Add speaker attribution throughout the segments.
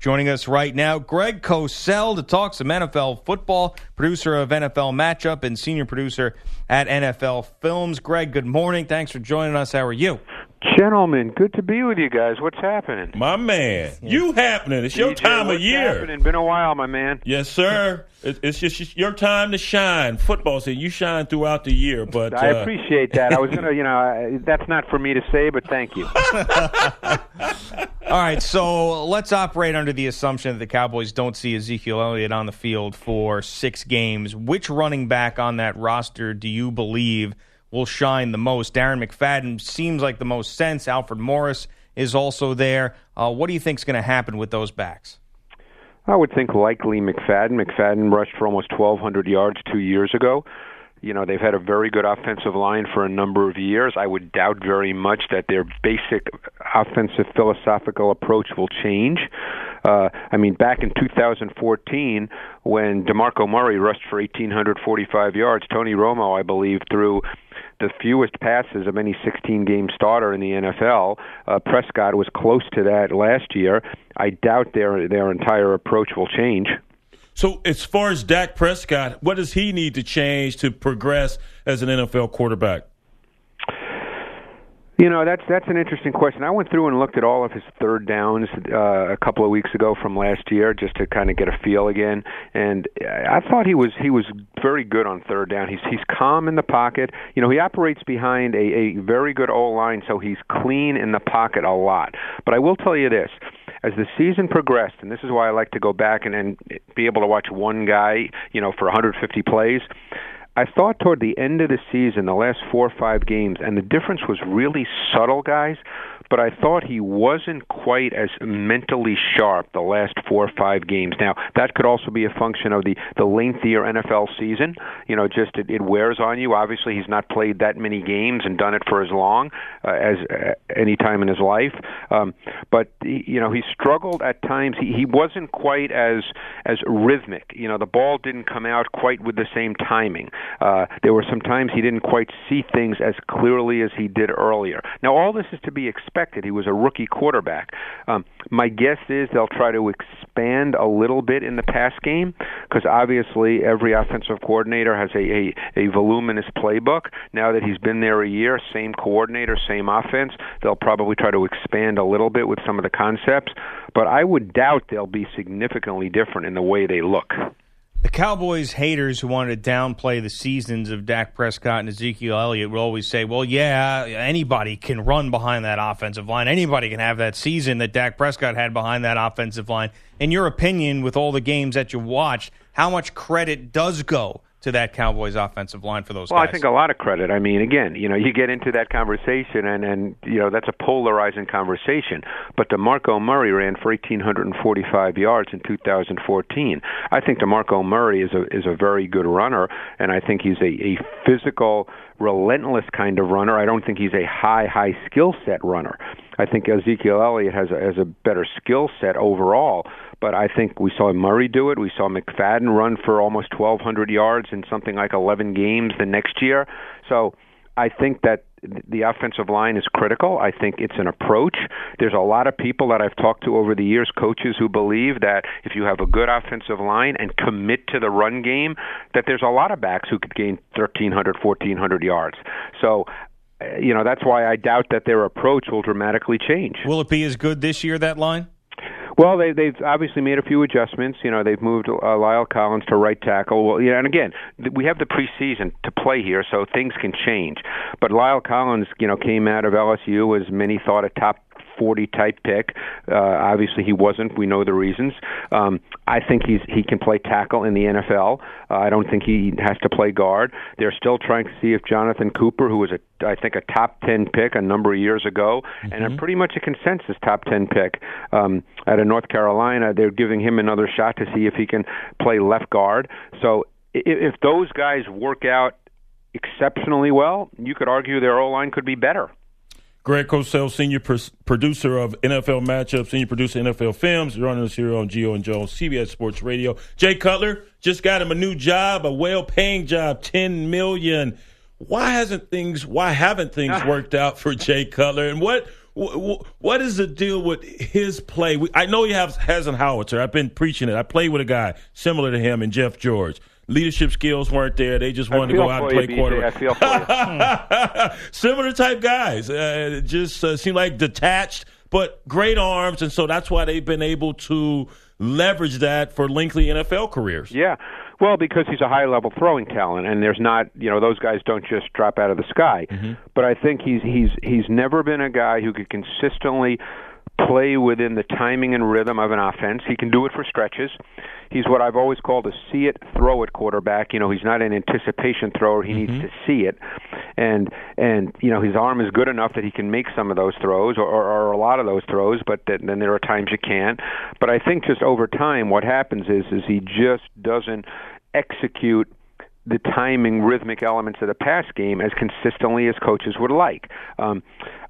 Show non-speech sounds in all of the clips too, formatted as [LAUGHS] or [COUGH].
Speaker 1: Joining us right now, Greg Cosell to talk some NFL football, producer of NFL Matchup and senior producer at NFL Films. Greg, good morning. Thanks for joining us. How are you?
Speaker 2: Gentlemen, good to be with you guys. What's happening?
Speaker 3: My man, you happening. It's your
Speaker 2: DJ,
Speaker 3: time
Speaker 2: what's
Speaker 3: of year.
Speaker 2: Happening? Been a while, my man.
Speaker 3: Yes, sir. It- It's just your time to shine. Football season, you shine throughout the year, but
Speaker 2: I
Speaker 3: uh,
Speaker 2: appreciate that. I was gonna, you know, I, that's not for me to say, but thank you. [LAUGHS] [LAUGHS]
Speaker 1: All right, so let's operate under the assumption that the Cowboys don't see Ezekiel Elliott on the field for six games. Which running back on that roster do you believe will shine the most? Darren McFadden seems like the most sense. Alfred Morris is also there. Uh, what do you think is going to happen with those backs?
Speaker 2: I would think likely McFadden. McFadden rushed for almost 1,200 yards two years ago. You know, they've had a very good offensive line for a number of years. I would doubt very much that their basic offensive philosophical approach will change. Uh, I mean, back in 2014, when DeMarco Murray rushed for 1,845 yards, Tony Romo, I believe, threw the fewest passes of any 16 game starter in the NFL. Uh, Prescott was close to that last year. I doubt their their entire approach will change.
Speaker 3: so as far as Dak Prescott, what does he need to change to progress as an NFL quarterback?
Speaker 2: You know, that's that's an interesting question. I went through and looked at all of his third downs uh, a couple of weeks ago from last year, just to kind of get a feel again. And I thought he was he was very good on third down. He's he's calm in the pocket. You know, he operates behind a, a very good O line, so he's clean in the pocket a lot. But I will tell you this: as the season progressed, and this is why I like to go back and, and be able to watch one guy, you know, for 150 plays. I thought toward the end of the season, the last four or five games, and the difference was really subtle, guys. But I thought he wasn't quite as mentally sharp the last four or five games. Now that could also be a function of the the lengthier NFL season. You know, just it, it wears on you. Obviously, he's not played that many games and done it for as long uh, as uh, any time in his life. Um, but you know, he struggled at times. He he wasn't quite as as rhythmic. You know, the ball didn't come out quite with the same timing. Uh, there were some times he didn't quite see things as clearly as he did earlier. Now, all this is to be expected. He was a rookie quarterback. Um, my guess is they'll try to expand a little bit in the pass game because obviously every offensive coordinator has a, a, a voluminous playbook. Now that he's been there a year, same coordinator, same offense, they'll probably try to expand a little bit with some of the concepts. But I would doubt they'll be significantly different in the way they look.
Speaker 1: The Cowboys haters who wanted to downplay the seasons of Dak Prescott and Ezekiel Elliott will always say, well, yeah, anybody can run behind that offensive line. Anybody can have that season that Dak Prescott had behind that offensive line. In your opinion, with all the games that you watched, how much credit does go to that Cowboys offensive line for those
Speaker 2: Well,
Speaker 1: guys?
Speaker 2: I think a lot of credit. I mean, again, you know, you get into that conversation, and and you know that's a polarizing conversation. But DeMarco Murray ran for 1,845 yards in 2014. I think DeMarco Murray is a is a very good runner, and I think he's a, a physical, relentless kind of runner. I don't think he's a high high skill set runner. I think Ezekiel Elliott has a, has a better skill set overall. But I think we saw Murray do it. We saw McFadden run for almost 1,200 yards in something like 11 games the next year. So I think that the offensive line is critical. I think it's an approach. There's a lot of people that I've talked to over the years, coaches who believe that if you have a good offensive line and commit to the run game, that there's a lot of backs who could gain 1,300, 1,400 yards. So you know that's why I doubt that their approach will dramatically change.
Speaker 1: Will it be as good this year, that line?
Speaker 2: Well, they, they've obviously made a few adjustments. You know, they've moved uh, La'el Collins to right tackle. Well, and again, th- we have the preseason to play here, so things can change. But La'el Collins, you know, came out of LSU as many thought a top 40 type pick. Uh, obviously, he wasn't. We know the reasons. Um, I think he's he can play tackle in the NFL. Uh, I don't think he has to play guard. They're still trying to see if Jonathan Cooper, who was a I think a top 10 pick a number of years ago, mm-hmm. and a pretty much a consensus top 10 pick um, out of North Carolina, they're giving him another shot to see if he can play left guard. So if, if those guys work out exceptionally well, you could argue their O line could be better.
Speaker 3: Greg Cosell, senior pr- producer of NFL Matchup, senior producer NFL Films, running us here on Gio and Jones, CBS Sports Radio. Jay Cutler just got him a new job, a well-paying job, ten million. Why hasn't things? Why haven't things ah. worked out for Jay Cutler? And what what is the deal with his play? I know he has has an howitzer. I've been preaching it. I played with a guy similar to him and Jeff George leadership skills weren't there. They just wanted to go out and play
Speaker 2: you,
Speaker 3: quarterback.
Speaker 2: I feel for
Speaker 3: you. [LAUGHS] Similar type guys, uh, just uh, seem like detached, but great arms, and so that's why they've been able to leverage that for lengthy NFL careers.
Speaker 2: Yeah. Well, because he's a high level throwing talent, and there's not, you know, those guys don't just drop out of the sky. Mm-hmm. But I think he's he's he's never been a guy who could consistently play within the timing and rhythm of an offense. He can do it for stretches. He's what I've always called a see it, throw it quarterback. You know, he's not an anticipation thrower. He mm-hmm. needs to see it, and and you know his arm is good enough that he can make some of those throws or, or, or a lot of those throws. But then, then there are times you can't. But I think just over time, what happens is is he just doesn't execute the timing, rhythmic elements of the pass game as consistently as coaches would like. Um,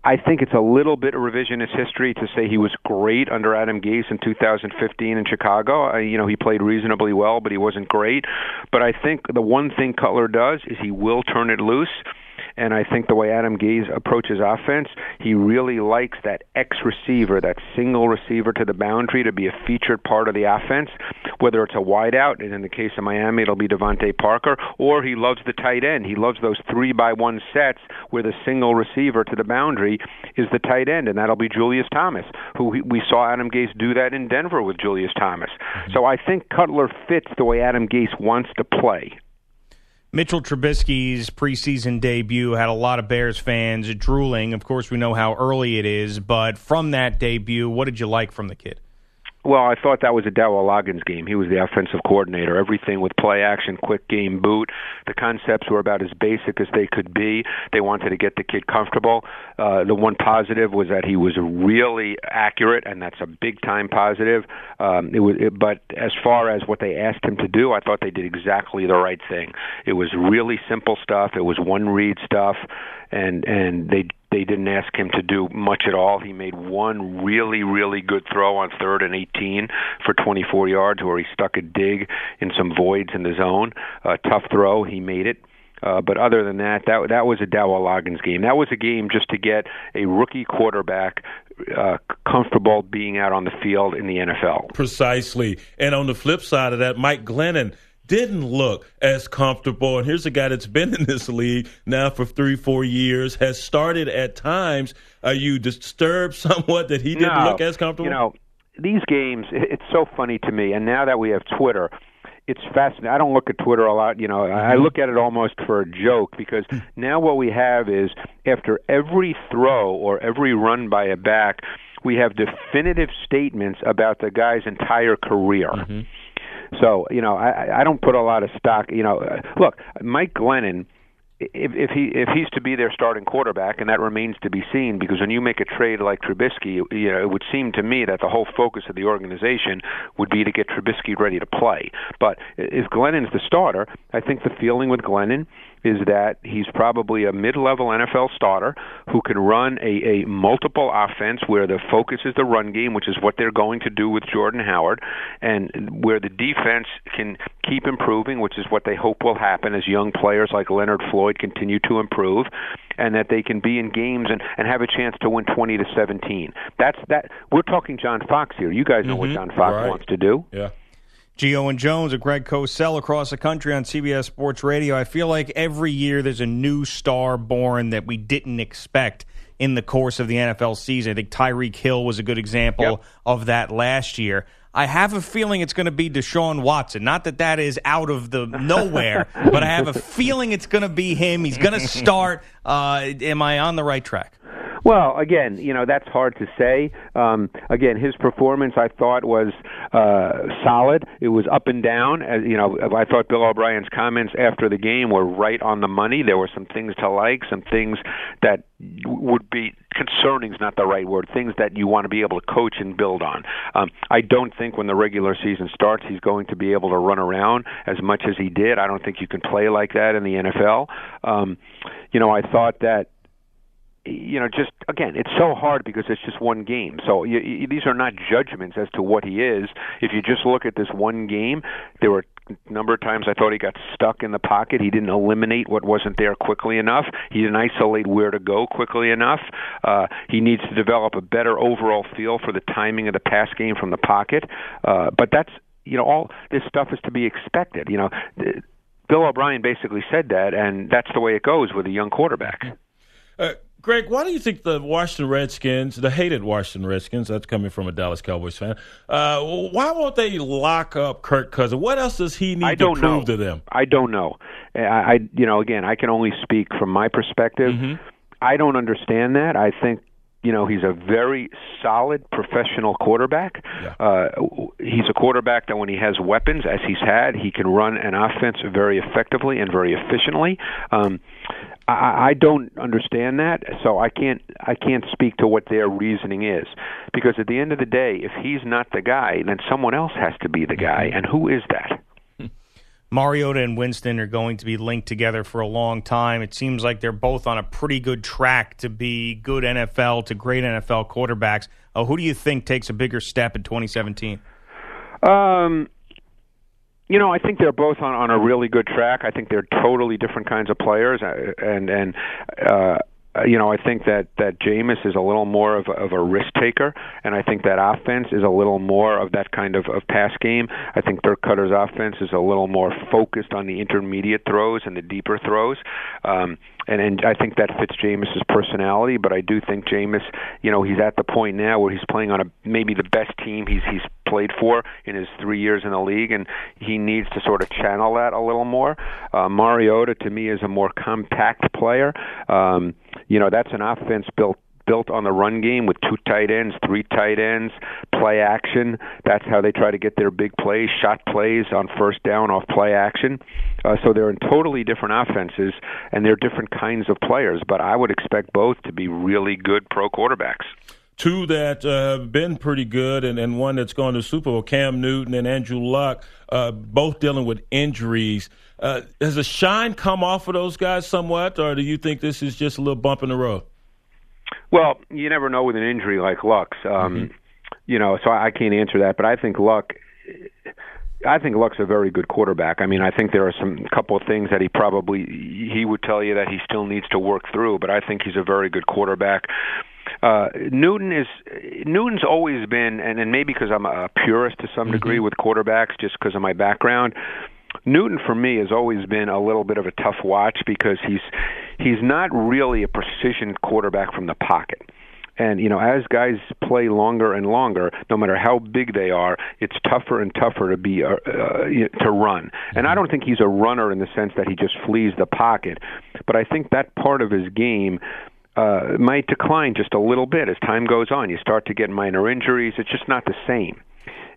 Speaker 2: I think it's a little bit of revisionist history to say he was great under Adam Gase in 2015 in Chicago. Uh, you know, he played reasonably well, but he wasn't great. But I think the one thing Cutler does is he will turn it loose. And I think the way Adam Gase approaches offense, he really likes that X receiver, that single receiver to the boundary to be a featured part of the offense, whether it's a wideout, and in the case of Miami, it'll be DeVante Parker, or he loves the tight end. He loves those three by one sets where the single receiver to the boundary is the tight end, and that'll be Julius Thomas, who we saw Adam Gase do that in Denver with Julius Thomas. Mm-hmm. So I think Cutler fits the way Adam Gase wants to play.
Speaker 1: Mitchell Trubisky's preseason debut had a lot of Bears fans drooling. Of course, we know how early it is, but from that debut, what did you like from the kid?
Speaker 2: Well, I thought that was a Dowell Loggains game. He was the offensive coordinator. Everything with play action, quick game boot. The concepts were about as basic as they could be. They wanted to get the kid comfortable. Uh, the one positive was that he was really accurate, and that's a big time positive. Um, it was, it, but as far as what they asked him to do, I thought they did exactly the right thing. It was really simple stuff. It was one read stuff and and they they didn't ask him to do much at all. He made one really really good throw on third and 18 for 24 yards where he stuck a dig in some voids in the zone. A tough throw, he made it. Uh, but other than that, that that was a Dowell Loggains game. That was a game just to get a rookie quarterback uh, comfortable being out on the field in the NFL.
Speaker 3: Precisely. And on the flip side of that, Mike Glennon didn't look as comfortable. And here's a guy that's been in this league now for three, four years, has started at times. Are you disturbed [LAUGHS] somewhat that he didn't
Speaker 2: no,
Speaker 3: look as comfortable?
Speaker 2: You know, these games, it's so funny to me. And now that we have Twitter, it's fascinating. I don't look at Twitter a lot. You know, I mm-hmm. look at it almost for a joke because now what we have is after every throw or every run by a back, we have definitive statements about the guy's entire career. Mm-hmm. So you know, I, I don't put a lot of stock. You know, uh, look, Mike Glennon. If, if he if he's to be their starting quarterback, and that remains to be seen, because when you make a trade like Trubisky, you know it would seem to me that the whole focus of the organization would be to get Trubisky ready to play. But if Glennon's the starter, I think the feeling with Glennon is that he's probably a mid-level NFL starter who can run a, a multiple offense where the focus is the run game, which is what they're going to do with Jordan Howard, and where the defense can keep improving, which is what they hope will happen as young players like Leonard Floyd continue to improve, and that they can be in games and, and have a chance to win 20 to 17. That's that. We're talking John Fox here. You guys know mm-hmm. what John Fox
Speaker 3: right.
Speaker 2: wants to do.
Speaker 3: Yeah.
Speaker 1: Gio and Jones of Greg Cosell across the country on CBS Sports Radio. I feel like every year there's a new star born that we didn't expect in the course of the NFL season. I think Tyreek Hill was a good example yep. of that last year. I have a feeling it's going to be Deshaun Watson. Not that that is out of the [LAUGHS] nowhere, but I have a feeling it's going to be him. He's going to start. Uh, am I on the right track?
Speaker 2: Well, again, you know that's hard to say. Um, again, his performance I thought was uh, solid. It was up and down. As you know, I thought Bill O'Brien's comments after the game were right on the money. There were some things to like, some things that would be concerning is not the right word. Things that you want to be able to coach and build on. Um, I don't think when the regular season starts, he's going to be able to run around as much as he did. I don't think you can play like that in the NFL. Um, you know, I thought that you know, just again, it's so hard because it's just one game. So you, you, these are not judgments as to what he is. If you just look at this one game, there were a number of times I thought he got stuck in the pocket. He didn't eliminate what wasn't there quickly enough. He didn't isolate where to go quickly enough. Uh, he needs to develop a better overall feel for the timing of the pass game from the pocket. Uh, but that's you know all this stuff is to be expected. You know. Bill O'Brien basically said that, and that's the way it goes with a young quarterback.
Speaker 3: Uh, Greg, why do you think the Washington Redskins, the hated Washington Redskins, that's coming from a Dallas Cowboys fan, uh, why won't they lock up Kirk Cousins? What else does he need to prove
Speaker 2: know.
Speaker 3: to them?
Speaker 2: I don't know. I, I, you know, again, I can only speak from my perspective.
Speaker 3: Mm-hmm.
Speaker 2: I don't understand that. I think you know he's a very solid professional quarterback.
Speaker 3: Yeah.
Speaker 2: Uh, he's a quarterback that when he has weapons, as he's had, he can run an offense very effectively and very efficiently. Um, I, I don't understand that, so I can't I can't speak to what their reasoning is. Because at the end of the day, if he's not the guy, then someone else has to be the guy, and who is that?
Speaker 1: Mariota and Winston are going to be linked together for a long time. It seems like they're both on a pretty good track to be good NFL to great NFL quarterbacks. Uh, who do you think takes a bigger step in 2017?
Speaker 2: Um, you know, I think they're both on on a really good track. I think they're totally different kinds of players, uh, and and uh, you know, I think that that Jameis is a little more of, of a risk taker, and I think that offense is a little more of that kind of, of pass game. I think Dirk Koetter's offense is a little more focused on the intermediate throws and the deeper throws. Um, and and I think that fits Jameis's personality. But I do think Jameis, you know, he's at the point now where he's playing on a maybe the best team he's he's played for in his three years in the league, and he needs to sort of channel that a little more. Uh, Mariota to me is a more compact player. Um, you know, that's an offense built built on the run game with two tight ends, three tight ends, play action. That's how they try to get their big plays, shot plays on first down off play action. Uh, so they're in totally different offenses, and they're different kinds of players. But I would expect both to be really good pro quarterbacks
Speaker 3: two that uh, have been pretty good and, and one that's gone to Super Bowl, Cam Newton and Andrew Luck, uh, both dealing with injuries. Uh, has the shine come off of those guys somewhat, or do you think this is just a little bump in the road?
Speaker 2: Well, you never know with an injury like Luck's. Um,
Speaker 3: mm-hmm.
Speaker 2: You know, so I can't answer that, but I think Luck. I think Luck's a very good quarterback. I mean, I think there are some couple of things that he probably he would tell you that he still needs to work through, but I think he's a very good quarterback. Uh, Newton is Newton's always been, and, and maybe because I'm a purist to some degree mm-hmm. with quarterbacks, just because of my background. Newton for me has always been a little bit of a tough watch because he's he's not really a precision quarterback from the pocket. And you know, as guys play longer and longer, no matter how big they are, it's tougher and tougher to be uh, uh, to run. And I don't think he's a runner in the sense that he just flees the pocket, but I think that part of his game uh, might decline just a little bit as time goes on. You start to get minor injuries. It's just not the same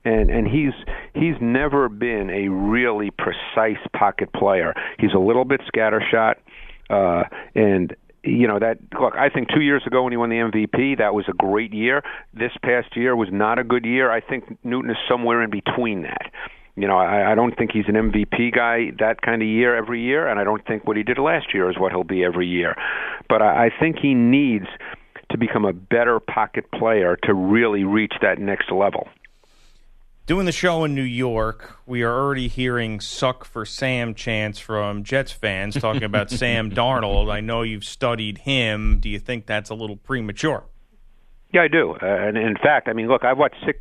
Speaker 2: and and he's he's never been a really precise pocket player. He's a little bit scattershot, uh, and you know that look i think two years ago when he won the mvp that was a great year this past year was not a good year i think newton is somewhere in between that you know i i don't think he's an mvp guy that kind of year every year and i don't think what he did last year is what he'll be every year but i, I think he needs to become a better pocket player to really reach that next level
Speaker 1: Doing the show in New York, we are already hearing "suck for Sam" chants from Jets fans talking about [LAUGHS] Sam Darnold. I know you've studied him. Do you think that's a little premature?
Speaker 2: Yeah, I do. Uh, and in fact, I mean, look, I've watched six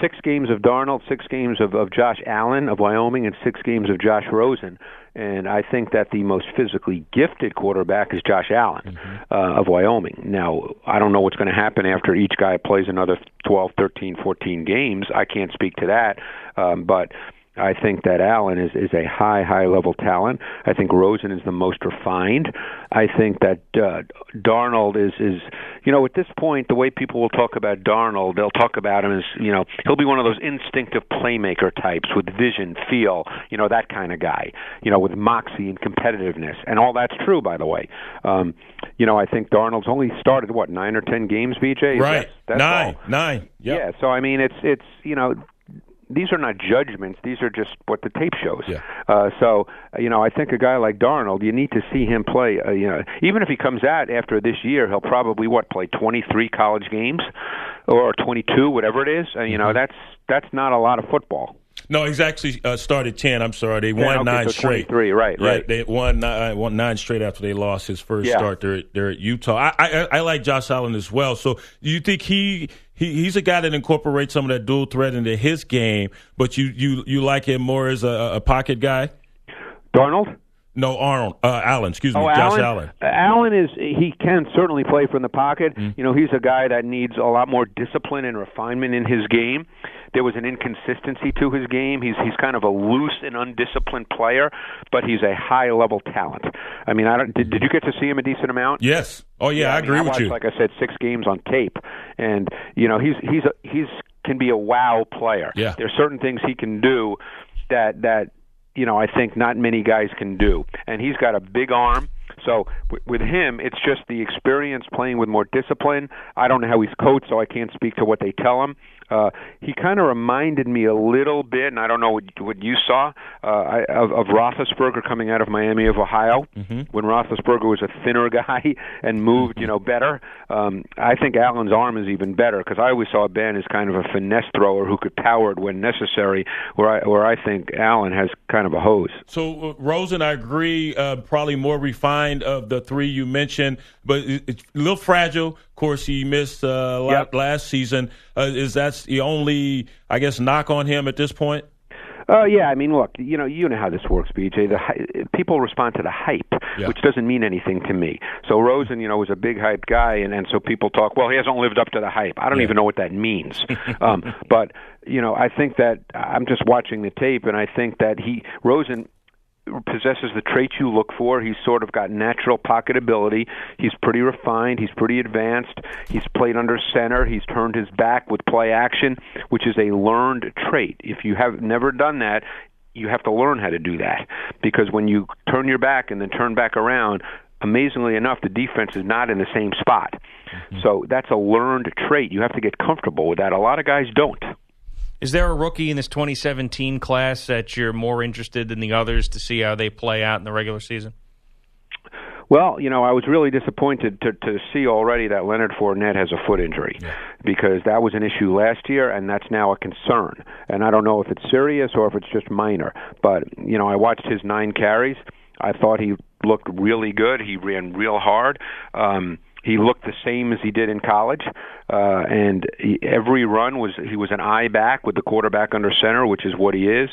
Speaker 2: six games of Darnold, six games of, of Josh Allen of Wyoming, and six games of Josh Rosen. And I think that the most physically gifted quarterback is Josh Allen mm-hmm. uh, of Wyoming. Now, I don't know what's going to happen after each guy plays another 12, 13, 14 games. I can't speak to that. Um, but I think that Allen is is a high high level talent. I think Rosen is the most refined. I think that uh, Darnold is is you know at this point the way people will talk about Darnold, they'll talk about him as you know he'll be one of those instinctive playmaker types with vision, feel, you know that kind of guy. You know with moxie and competitiveness, and all that's true by the way. Um, you know I think Darnold's only started what nine or ten games, BJ.
Speaker 3: Right,
Speaker 2: that's, that's
Speaker 3: nine,
Speaker 2: all.
Speaker 3: nine. Yep.
Speaker 2: Yeah, so I mean, it's it's you know these are not judgments. These are just what the tape shows.
Speaker 3: Yeah.
Speaker 2: Uh, so you know, I think a guy like Darnold, you need to see him play. Uh, you know, even if he comes out after this year, he'll probably what play 23 college games or 22, whatever it is. And you
Speaker 3: Mm-hmm.
Speaker 2: know, that's that's not a lot of football.
Speaker 3: No, he's actually uh, started ten. I'm sorry, they won
Speaker 2: okay,
Speaker 3: nine
Speaker 2: so
Speaker 3: straight.
Speaker 2: 23, right,
Speaker 3: Yeah,
Speaker 2: right.
Speaker 3: They won nine, won nine straight after they lost his first
Speaker 2: Yeah.
Speaker 3: start there, there at Utah. I, I I like Josh Allen as well. So do you think he, he he's a guy that incorporates some of that dual threat into his game, but you you you like him more as a, a pocket guy?
Speaker 2: Darnold.
Speaker 3: No, Arnold uh, Allen. Excuse me,
Speaker 2: Oh,
Speaker 3: Josh
Speaker 2: Allen.
Speaker 3: Allen.
Speaker 2: Uh, Allen is he can certainly play from the pocket.
Speaker 3: Mm-hmm.
Speaker 2: You know, he's a guy that needs a lot more discipline and refinement in his game. There was an inconsistency to his game. He's he's kind of a loose and undisciplined player, but he's a high level talent. I mean, I don't. Did, did you get to see him a decent amount?
Speaker 3: Yes. Oh yeah, I
Speaker 2: mean,
Speaker 3: agree with
Speaker 2: watched,
Speaker 3: you.
Speaker 2: Like I said, six games on tape, and you know he's he's a, he's can be a wow player.
Speaker 3: Yeah.
Speaker 2: There's certain things he can do that that you know I think not many guys can do, and he's got a big arm. So w- with him, it's just the experience playing with more discipline. I don't know how he's coached, so I can't speak to what they tell him. Uh, he kind of reminded me a little bit, and I don't know what, what you saw uh, I, of, of Roethlisberger coming out of Miami of Ohio when Roethlisberger was a thinner [LAUGHS] guy and moved, you know, better. Um, I think Allen's arm is even better because I always saw Ben as kind of a finesse thrower who could power it when necessary. Where I where I think Allen has kind of a hose.
Speaker 3: So uh, Rosen, I agree, uh, probably more refined of the three you mentioned, but it's a little fragile. Of course, he missed uh,
Speaker 2: Yep.
Speaker 3: last season. Uh, is that the only, I guess, knock on him at this point?
Speaker 2: Uh, yeah, I mean, look, you know, you know how this works, BJ. The hy- people respond to the hype,
Speaker 3: Yeah.
Speaker 2: which doesn't mean anything to me. So Rosen, you know, was a big hype guy, and and so people talk, well, he hasn't lived up to the hype. I don't
Speaker 3: Yeah.
Speaker 2: even know what that means. [LAUGHS] um, but you know, I think that I'm just watching the tape, and I think that he Rosen possesses the traits you look for. He's sort of got natural pocket ability. He's pretty refined. He's pretty advanced. He's played under center. He's turned his back with play action, which is a learned trait. If you have never done that, you have to learn how to do that because when you turn your back and then turn back around, amazingly enough, the defense is not in the same spot. Mm-hmm. So that's a learned trait. You have to get comfortable with that. A lot of guys don't.
Speaker 1: Is there a rookie in this 2017 class that you're more interested than the others to see how they play out in the regular season?
Speaker 2: Well, you know, I was really disappointed to to see already that Leonard Fournette has a foot injury because that was an issue last year and that's now a concern. And I don't know if it's serious or if it's just minor. But, you know, I watched his 9 carries. I thought he looked really good. He ran real hard. Um he looked the same as he did in college, uh, and he, every run was he was an eye back with the quarterback under center, which is what he is.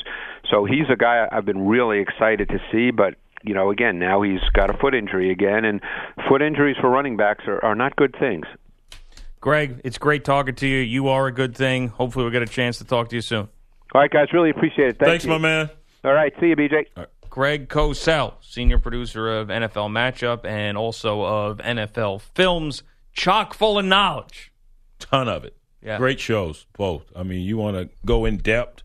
Speaker 2: So he's a guy I've been really excited to see. But you know, again, now he's got a foot injury again, and foot injuries for running backs are, are not good things.
Speaker 1: Greg, it's great talking to you. You are a good thing. Hopefully, we'll get a chance to talk to you soon.
Speaker 2: All right, guys, really appreciate it. Thank
Speaker 3: Thanks,
Speaker 2: you.
Speaker 3: my man.
Speaker 2: All right, see you, BJ.
Speaker 1: Greg Cosell, senior producer of NFL Matchup and also of NFL Films, chock full of knowledge.
Speaker 3: Ton of it.
Speaker 1: Yeah.
Speaker 3: Great shows, both. I mean, you want to go in depth,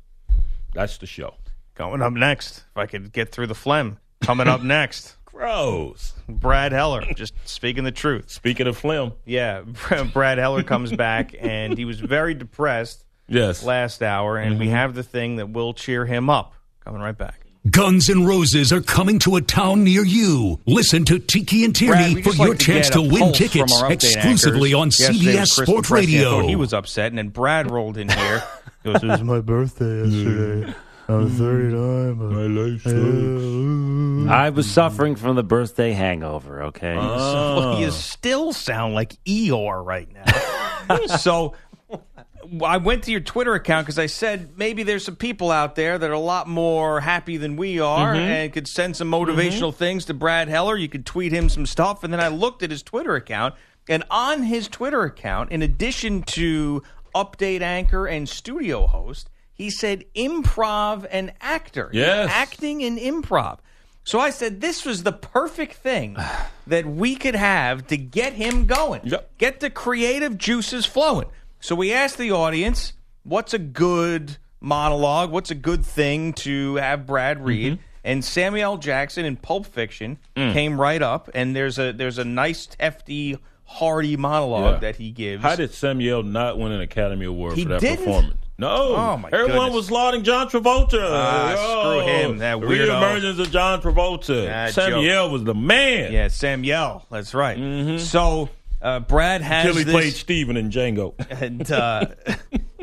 Speaker 3: that's the show.
Speaker 1: Coming up next, if I could get through the phlegm. Coming up [LAUGHS] next,
Speaker 3: Gross.
Speaker 1: Brad Heller, just speaking the truth.
Speaker 3: Speaking of phlegm,
Speaker 1: Yeah, [LAUGHS] Brad Heller comes back, and he was very depressed
Speaker 3: yes.
Speaker 1: last hour, and we mm-hmm. have the thing that will cheer him up. Coming right back.
Speaker 4: Guns N' Roses are coming to a town near you. Listen to Tiki and Tierney
Speaker 1: we'd
Speaker 4: for
Speaker 1: just
Speaker 4: your
Speaker 1: like
Speaker 4: chance to win tickets
Speaker 1: from our
Speaker 4: exclusively on
Speaker 1: anchors.
Speaker 4: CBS
Speaker 1: was Chris
Speaker 4: Sport Radio.
Speaker 1: thought He was upset, and then Brad rolled in here. He goes, "It was my birthday yesterday. Mm. I was 39. My life sucks.
Speaker 5: I was suffering from the birthday hangover, okay? [LAUGHS]
Speaker 1: Well, you ah. still sound like Eeyore right now. [LAUGHS] so I went to your Twitter account because I said maybe there's some people out there that are a lot more happy than we are mm-hmm. and could send some mm-hmm. motivational things to Brad Heller. You could tweet him some stuff. And then I looked at his Twitter account, and on his Twitter account, in addition to update anchor and studio host, He said improv and actor.
Speaker 3: Yes.
Speaker 1: Acting and improv. So I said this was the perfect thing [SIGHS] that we could have to get him going.
Speaker 3: Yep.
Speaker 1: Get the creative juices flowing. So we asked the audience, what's a good monologue? What's a good thing to have Brad read? Mm-hmm. And Samuel Jackson in Pulp Fiction mm. came right up, and there's a there's a nice hefty, hearty monologue
Speaker 3: Yeah.
Speaker 1: that he gives.
Speaker 3: How did Samuel not win an Academy Award
Speaker 1: He
Speaker 3: for that
Speaker 1: didn't?
Speaker 3: performance? No.
Speaker 1: Oh, my
Speaker 3: Everyone
Speaker 1: goodness.
Speaker 3: was lauding John Travolta.
Speaker 1: Ah,
Speaker 3: Oh,
Speaker 1: screw him, that
Speaker 3: the
Speaker 1: weirdo.
Speaker 3: Reemergence of John Travolta.
Speaker 1: That
Speaker 3: Samuel was the man.
Speaker 1: Yeah, Samuel. That's right. Mm-hmm. So uh, Brad has
Speaker 3: Until he
Speaker 1: this,
Speaker 3: played Steven in Django. [LAUGHS]
Speaker 1: and uh,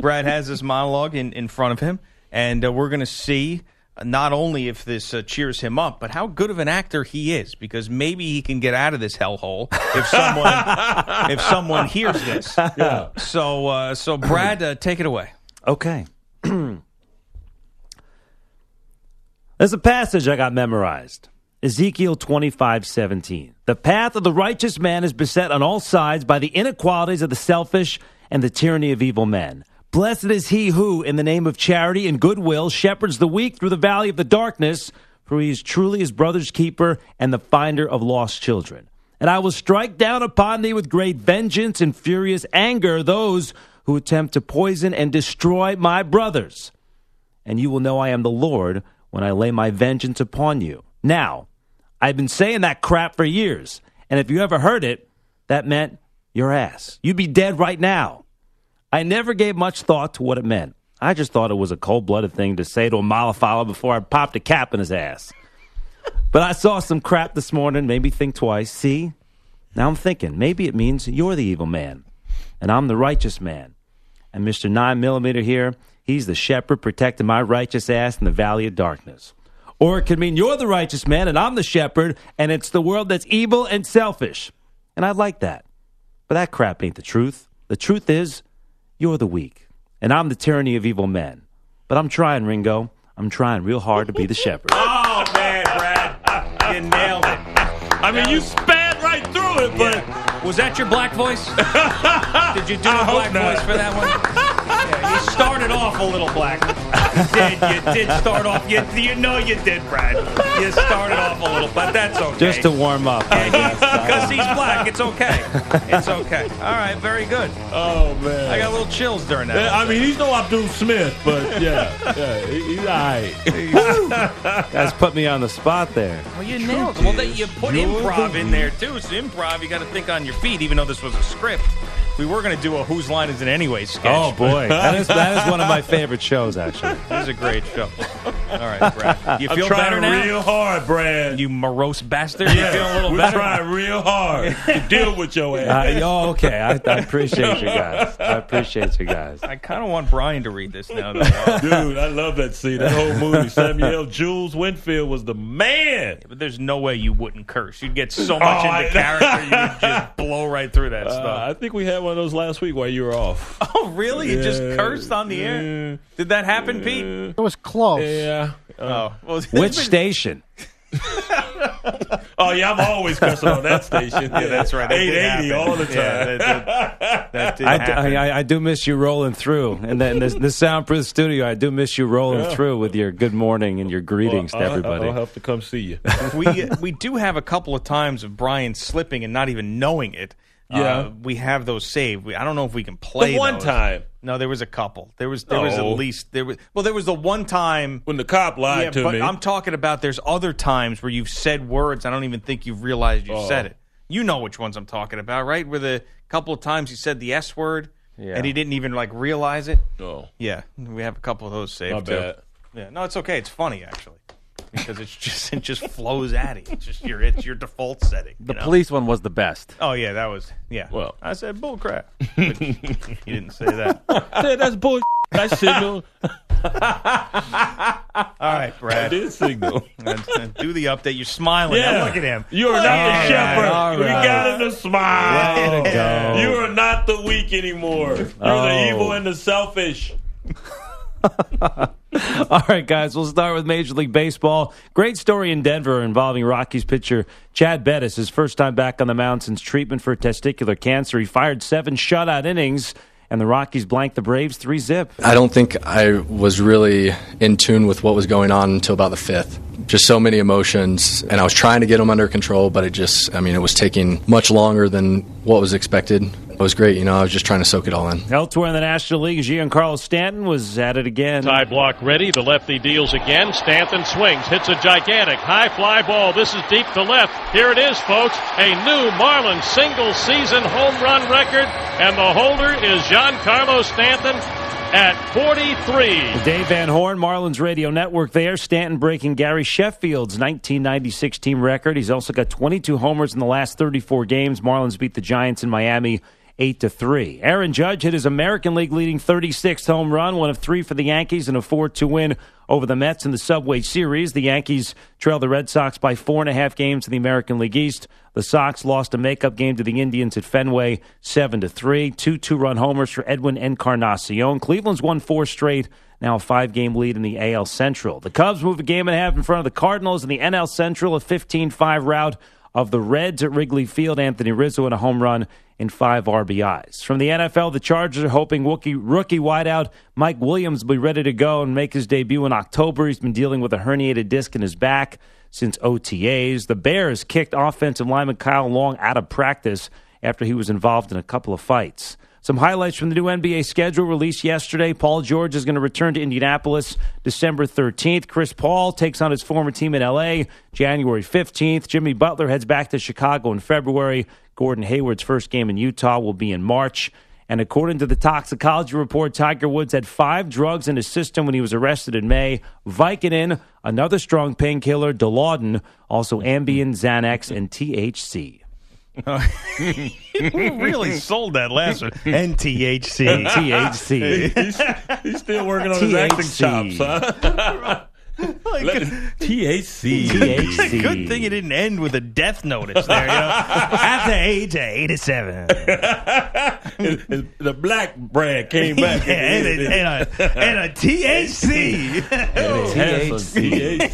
Speaker 1: Brad has this monologue in, in front of him, and uh, we're going to see uh, not only if this uh, cheers him up, but how good of an actor he is, because maybe he can get out of this hellhole if someone if someone hears this.
Speaker 3: Yeah.
Speaker 1: So, uh, so Brad, uh, take it away.
Speaker 5: Okay. [CLEARS THROAT] There's a passage I got memorized. Ezekiel 25:17. The path of the righteous man is beset on all sides by the inequalities of the selfish and the tyranny of evil men. Blessed is he who, in the name of charity and goodwill, shepherds the weak through the valley of the darkness, for he is truly his brother's keeper and the finder of lost children. And I will strike down upon thee with great vengeance and furious anger those who attempt to poison and destroy my brothers. And you will know I am the Lord when I lay my vengeance upon you. Now, I've been saying that crap for years, and if you ever heard it, that meant your ass. You'd be dead right now. I never gave much thought to what it meant. I just thought it was a cold blooded thing to say to a Malafala before I popped a cap in his ass. But I saw some crap this morning, made me think twice. See? Now I'm thinking, maybe it means you're the evil man, and I'm the righteous man. And Mr. 9 millimeter here, he's the shepherd protecting my righteous ass in the valley of darkness. Or it could mean you're the righteous man and I'm the shepherd, and it's the world that's evil and selfish. And I'd like that. But that crap ain't the truth. The truth is, you're the weak, and I'm the tyranny of evil men. But I'm trying, Ringo. I'm trying real hard to be the shepherd. [LAUGHS]
Speaker 1: Oh man, Brad, you nailed it.
Speaker 3: I mean, you spat right through it, but
Speaker 1: Was that your black voice? [LAUGHS] Did you do
Speaker 3: I
Speaker 1: a black
Speaker 3: not.
Speaker 1: voice for that one? Yeah, [LAUGHS] you started off a little black. You did. You did start off. You, you know you did, Brad. You started off a little, but that's okay.
Speaker 5: Just to warm up. I guess. [LAUGHS]
Speaker 1: because he's black, it's okay. It's okay. All right, very good.
Speaker 3: oh man,
Speaker 1: I got a little chills during that.
Speaker 3: Yeah, I mean, he's no Abdul Smith, but yeah, yeah, he- he's all right. [LAUGHS]
Speaker 5: Guys put me on the spot there.
Speaker 1: Well, you nailed it. Well, that you put improv in there too. So improv, you got to think on your feet. Even though this was a script, we were going to do a "Whose Line Is It Anyway" sketch.
Speaker 5: Oh boy, that is that is one of my favorite shows actually.
Speaker 1: This is a great show. All right, Brad, you feel I'm
Speaker 3: trying
Speaker 1: better now?
Speaker 3: real hard, Brad.
Speaker 1: You morose bastard. You
Speaker 3: yeah,
Speaker 1: feel a little
Speaker 3: we're
Speaker 1: better?
Speaker 3: trying real hard to deal [LAUGHS] with your ass.
Speaker 5: Uh, oh, okay, I, I appreciate you guys. I appreciate you guys.
Speaker 1: I kind of want Brian to read this now. Though.
Speaker 3: Dude, I love that scene. That whole movie. Samuel Jules Winfield was the man.
Speaker 1: but there's no way you wouldn't curse. You'd get so much
Speaker 3: Oh,
Speaker 1: into
Speaker 3: I-
Speaker 1: character, you'd [LAUGHS] just blow right through that
Speaker 3: Uh,
Speaker 1: stuff.
Speaker 3: I think we had one of those last week while you were off.
Speaker 1: Oh, really? You just cursed on the air? Did that happen, Pete?
Speaker 6: It was close.
Speaker 3: Yeah.
Speaker 1: Oh, uh, well, [LAUGHS]
Speaker 5: Which
Speaker 1: been-
Speaker 5: station?
Speaker 3: Oh yeah, I'm always cussing on that station.
Speaker 1: Yeah, that's right. That did
Speaker 3: 880 all the time.
Speaker 1: Yeah, that did, that [LAUGHS]
Speaker 5: I,
Speaker 1: happen.
Speaker 5: I, I do miss you rolling through, and then this, this soundproof studio. I do miss you rolling
Speaker 3: Yeah.
Speaker 5: through with your good morning and your greetings
Speaker 3: Well,
Speaker 5: to
Speaker 3: I'll-
Speaker 5: everybody.
Speaker 3: I'll have to come see you. [LAUGHS]
Speaker 1: we we do have a couple of times of Brian slipping and not even knowing it.
Speaker 3: Yeah.
Speaker 1: Uh, we have those saved. We, I don't know if we can play
Speaker 3: the one
Speaker 1: those.
Speaker 3: time
Speaker 1: No, there was a couple. There was there was at least there was well there was the one time.
Speaker 3: when the cop lied
Speaker 1: Yeah,
Speaker 3: to
Speaker 1: but
Speaker 3: me.
Speaker 1: I'm talking about. There's other times where you've said words I don't even think you've realized you
Speaker 3: Oh.
Speaker 1: said it. You know which ones I'm talking about, right? Where the couple of times you said the S word
Speaker 5: Yeah.
Speaker 1: and he didn't even like realize it.
Speaker 3: oh,
Speaker 1: Yeah, we have a couple of those saved
Speaker 3: my
Speaker 1: too. Yeah, no, it's okay. It's funny actually because it's just it just flows at you. It's just your it's your default setting.
Speaker 7: The
Speaker 1: you know?
Speaker 7: police one was the best.
Speaker 1: Oh yeah, that was yeah.
Speaker 3: Well.
Speaker 1: I said bull crap. [LAUGHS] You didn't say that. All [LAUGHS]
Speaker 3: Yeah, that's bullshit. I signal. [LAUGHS]
Speaker 1: right,
Speaker 3: I
Speaker 1: Brad.
Speaker 3: did signal.
Speaker 1: And- and Do the update. You're smiling. Now
Speaker 3: Yeah,
Speaker 1: look at him.
Speaker 3: You are not
Speaker 5: right,
Speaker 3: the shepherd.
Speaker 5: all
Speaker 3: We
Speaker 5: right.
Speaker 3: got him to smile.
Speaker 5: Way go.
Speaker 3: You are not the weak anymore. You're
Speaker 5: Oh.
Speaker 3: the evil and the selfish. [LAUGHS]
Speaker 5: All right, guys, we'll start with Major League Baseball. Great story in Denver involving Rockies pitcher Chad Bettis. His first time back on the mound since treatment for testicular cancer. He fired seven shutout innings and the Rockies blanked the Braves 3 zip.
Speaker 6: I don't think I was really in tune with what was going on until about the fifth. Just so many emotions, and I was trying to get them under control, but it just, I mean, it was taking much longer than what was expected. It was great, you know, I was just trying to soak it all in.
Speaker 5: Elsewhere in the National League, Giancarlo Stanton was at it again.
Speaker 7: Ty Blach ready. The lefty deals again. Stanton swings, hits a gigantic high fly ball. This is deep to left. Here it is, folks. A new Marlins single season home run record, and the holder is Giancarlo Stanton at 43.
Speaker 5: Dave Van Horn, Marlins Radio Network there. Stanton breaking Gary Sheffield's 1996 team record. He's also got 22 homers in the last 34 games. Marlins beat the Giants in Miami 8 to 3. Aaron Judge hit his American League leading 36th home run, one of three for the Yankees, and a 4 2 win over the Mets in the Subway Series. The Yankees trail the Red Sox by four and a half games in the American League East. The Sox lost a makeup game to the Indians at Fenway, seven to three. Two two-run homers for Edwin Encarnacion. Cleveland's won four straight. Now a five-game lead in the AL Central. The Cubs move a game and a half in front of the Cardinals in the NL Central, a 15-5 rout of the Reds at Wrigley Field. Anthony Rizzo in a home run and five RBIs. From the NFL, the Chargers are hoping rookie, rookie wideout Mike Williams will be ready to go and make his debut in October. He's been dealing with a herniated disc in his back since OTAs. The Bears kicked offensive lineman Kyle Long out of practice after he was involved in a couple of fights. Some highlights from the new NBA schedule released yesterday. Paul George is going to return to Indianapolis December 13th. Chris Paul takes on his former team in LA January 15th. Jimmy Butler heads back to Chicago in February. Gordon Hayward's first game in Utah will be in March. And according to the toxicology report, Tiger Woods had five drugs in his system when he was arrested in May Vicodin, another strong painkiller, Dilaudid, also Ambien, Xanax, and THC.
Speaker 1: Really sold that last one. NTHC.
Speaker 5: THC.
Speaker 3: he's, he's still working on his acting chops, huh? [LAUGHS] Let- [LAUGHS] THC.
Speaker 5: THC.
Speaker 1: Good thing it didn't end with a death notice there. You know? [LAUGHS] At the age of 87. [LAUGHS]
Speaker 3: the black brand came back.
Speaker 1: and, a, and, a, and a THC.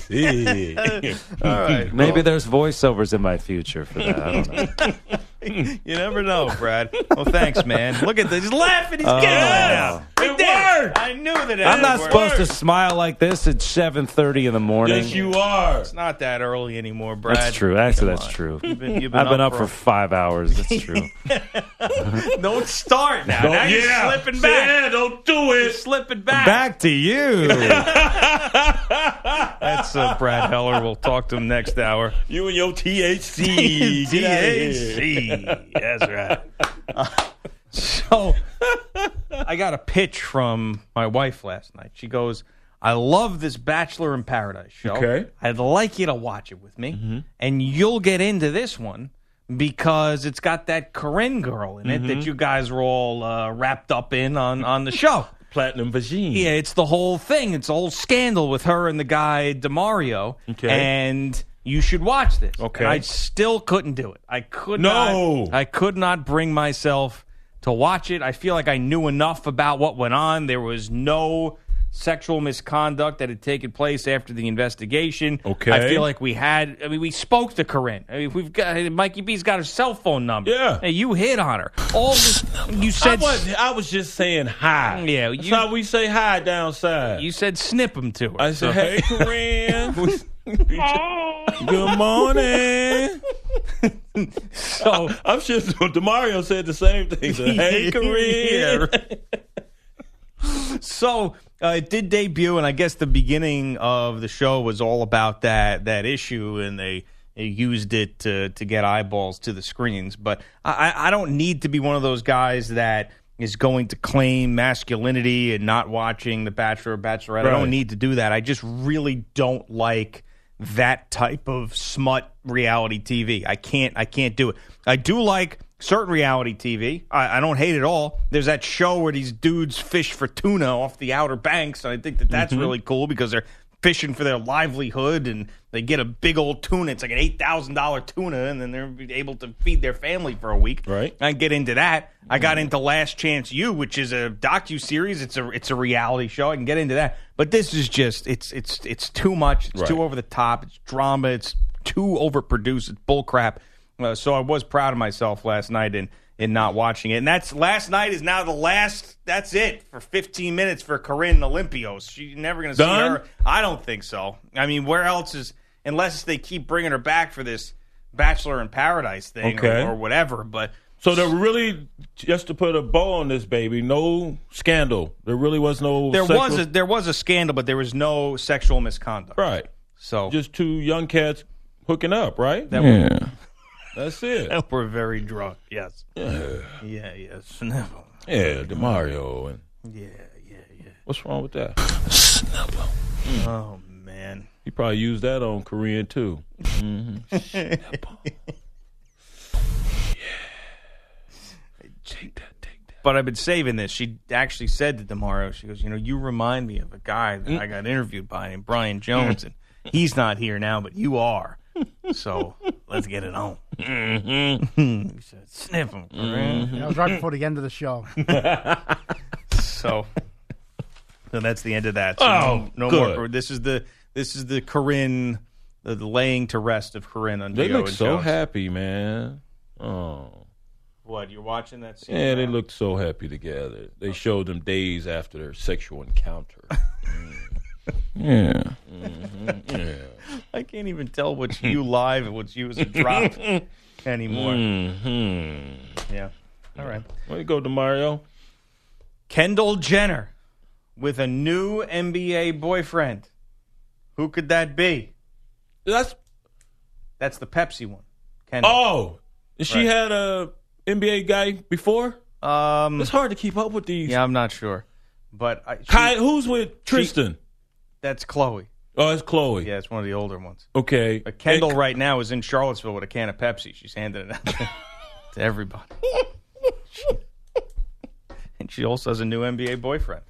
Speaker 3: THC.
Speaker 1: All right.
Speaker 5: Maybe there's voiceovers in my future for that. I don't know.
Speaker 1: You never know, Brad. Well, thanks, man. Look at this. He's laughing. He's
Speaker 5: Oh.
Speaker 1: getting out. I knew that. it
Speaker 5: I'm not
Speaker 1: worked.
Speaker 5: supposed to smile like this at 7:30 in the morning.
Speaker 3: Yes, you are.
Speaker 1: It's not that early anymore, Brad.
Speaker 5: That's true. Actually,
Speaker 1: Come
Speaker 5: that's
Speaker 1: on.
Speaker 5: true.
Speaker 1: You've been, you've been
Speaker 5: I've been up
Speaker 1: for,
Speaker 5: for five hours. That's [LAUGHS] true. [LAUGHS]
Speaker 1: Don't start now.
Speaker 3: Don't-
Speaker 1: now you're
Speaker 3: yeah.
Speaker 1: slipping back.
Speaker 3: Yeah, don't do
Speaker 1: You're
Speaker 3: it.
Speaker 1: slipping back.
Speaker 5: Back to you. [LAUGHS]
Speaker 1: That's uh, Brad Heller. We'll talk to him next hour.
Speaker 3: You and your THC. Get outta here.
Speaker 1: THC. That's right. So I got a pitch from my wife last night. She goes, I love this Bachelor in Paradise show.
Speaker 3: Okay.
Speaker 1: I'd like you to watch it with me, and you'll get into this one because it's got that Corinne girl in it that you guys were all uh, wrapped up in on, on the show. [LAUGHS]
Speaker 3: Platinum vagine.
Speaker 1: Yeah, it's the whole thing. It's a whole scandal with her and the guy Demario.
Speaker 3: Okay.
Speaker 1: And you should watch this.
Speaker 3: Okay.
Speaker 1: And I still couldn't do it. I could
Speaker 3: No.
Speaker 1: not I could not bring myself to watch it. I feel like I knew enough about what went on. There was no sexual misconduct that had taken place after the investigation.
Speaker 3: Okay.
Speaker 1: I feel like we had I mean we spoke to Corinne. I mean we've got Mikey B's got her cell phone number.
Speaker 3: Yeah.
Speaker 1: Hey, you hit on her. All this, you
Speaker 3: I
Speaker 1: said
Speaker 3: was, I was just saying hi.
Speaker 1: Yeah,
Speaker 3: That's
Speaker 1: you-
Speaker 3: how we say hi down south.
Speaker 1: you said snip him to her.
Speaker 3: I
Speaker 1: So-
Speaker 3: said, hey, Corinne. hey. [LAUGHS] Good morning.
Speaker 1: So
Speaker 3: I'm sure Demario said the same thing. [LAUGHS] So, hey, Corinne.
Speaker 1: so uh, it did debut, and I guess the beginning of the show was all about that that issue, and they, they used it to to get eyeballs to the screens. But I, I don't need to be one of those guys that is going to claim masculinity and not watching The Bachelor or Bachelorette. I don't need to do that. I just really don't like that type of smut reality TV. I can't I can't do it. I do like certain reality TV. I, I don't hate it all. There's that show where these dudes fish for tuna off the Outer Banks, and I think that that's mm-hmm. really cool because they're fishing for their livelihood and they get a big old tuna. It's like an eight thousand dollar tuna, and then they're able to feed their family for a week.
Speaker 3: Right.
Speaker 1: I get into that. I got into Last Chance U, which is a docu series. It's a it's a reality show. I can get into that. But this is just it's it's it's too much. It's too over the top. It's drama. It's too overproduced. It's bull crap. Uh, so I was proud of myself last night in in not watching it. And that's last night is now the last. That's it for 15 minutes for Corinne Olympios. She's never going to see her. I don't think so. I mean, where else is unless they keep bringing her back for this Bachelor in Paradise thing
Speaker 3: Okay.
Speaker 1: or, or whatever. But
Speaker 3: So they're really, just to put a bow on this baby, no scandal. There really was no.
Speaker 1: there
Speaker 3: sexual-
Speaker 1: was a there was a scandal, but there was no sexual misconduct.
Speaker 3: right.
Speaker 1: So
Speaker 3: Just two young cats hooking up, right?
Speaker 1: that
Speaker 3: yeah. That's it.
Speaker 1: were, we're very drunk. Yes.
Speaker 3: Yeah,
Speaker 1: Yeah. Yes. Snapple.
Speaker 3: yeah Demario. And
Speaker 1: Yeah. Yeah. Yeah.
Speaker 3: what's wrong with that?
Speaker 1: Oh man.
Speaker 3: He probably used that on Corinne too. Mm-hmm. [LAUGHS] Yeah. Take that, take that.
Speaker 1: But I've been saving this. She actually said to Demario, she goes, you know, you remind me of a guy that I got interviewed by named Brian Jones, and he's not here now, but you are. So let's get it on. he said, sniff him. Corinne."
Speaker 8: That was right before the end of the show. [LAUGHS]
Speaker 1: So, so that's the end of that. So
Speaker 3: Oh,
Speaker 1: no, no
Speaker 3: good.
Speaker 1: more. This is the this is the Corinne, the, the laying to rest of Corinne on
Speaker 3: They
Speaker 1: Gio
Speaker 3: look
Speaker 1: and
Speaker 3: so
Speaker 1: Jones.
Speaker 3: happy, man. Oh.
Speaker 1: What you're watching that scene?
Speaker 3: Yeah, they
Speaker 1: now?
Speaker 3: looked so happy together. They showed them days after their sexual encounter. Mm. [LAUGHS] yeah. [LAUGHS] Yeah.
Speaker 1: I can't even tell what's [LAUGHS] you live and what's you as a drop [LAUGHS] anymore.
Speaker 3: hmm
Speaker 1: Yeah. All right.
Speaker 3: Way to go, Demario.
Speaker 1: Kendall Jenner with a new NBA boyfriend. Who could that be?
Speaker 3: That's
Speaker 1: That's the Pepsi one. Kendall.
Speaker 3: oh, she
Speaker 1: Right.
Speaker 3: had a NBA guy before.
Speaker 1: Um,
Speaker 3: It's hard to keep up with these.
Speaker 1: yeah, I'm not sure, but I, she-
Speaker 3: Kai, who's with Tristan?
Speaker 1: That's Chloe.
Speaker 3: oh, it's Chloe.
Speaker 1: Yeah, it's one of the older ones.
Speaker 3: Okay.
Speaker 1: But Kendall right now is in Charlottesville with a can of Pepsi. She's handing it out to, [LAUGHS] to everybody. [LAUGHS] and she also has a new NBA boyfriend.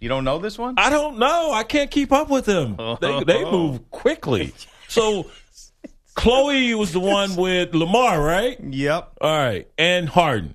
Speaker 1: You don't know this one?
Speaker 3: I don't know. I can't keep up with them. They, they oh. move quickly. [LAUGHS] So Chloe was the one with Lamar, right?
Speaker 1: Yep.
Speaker 3: All right, and Harden,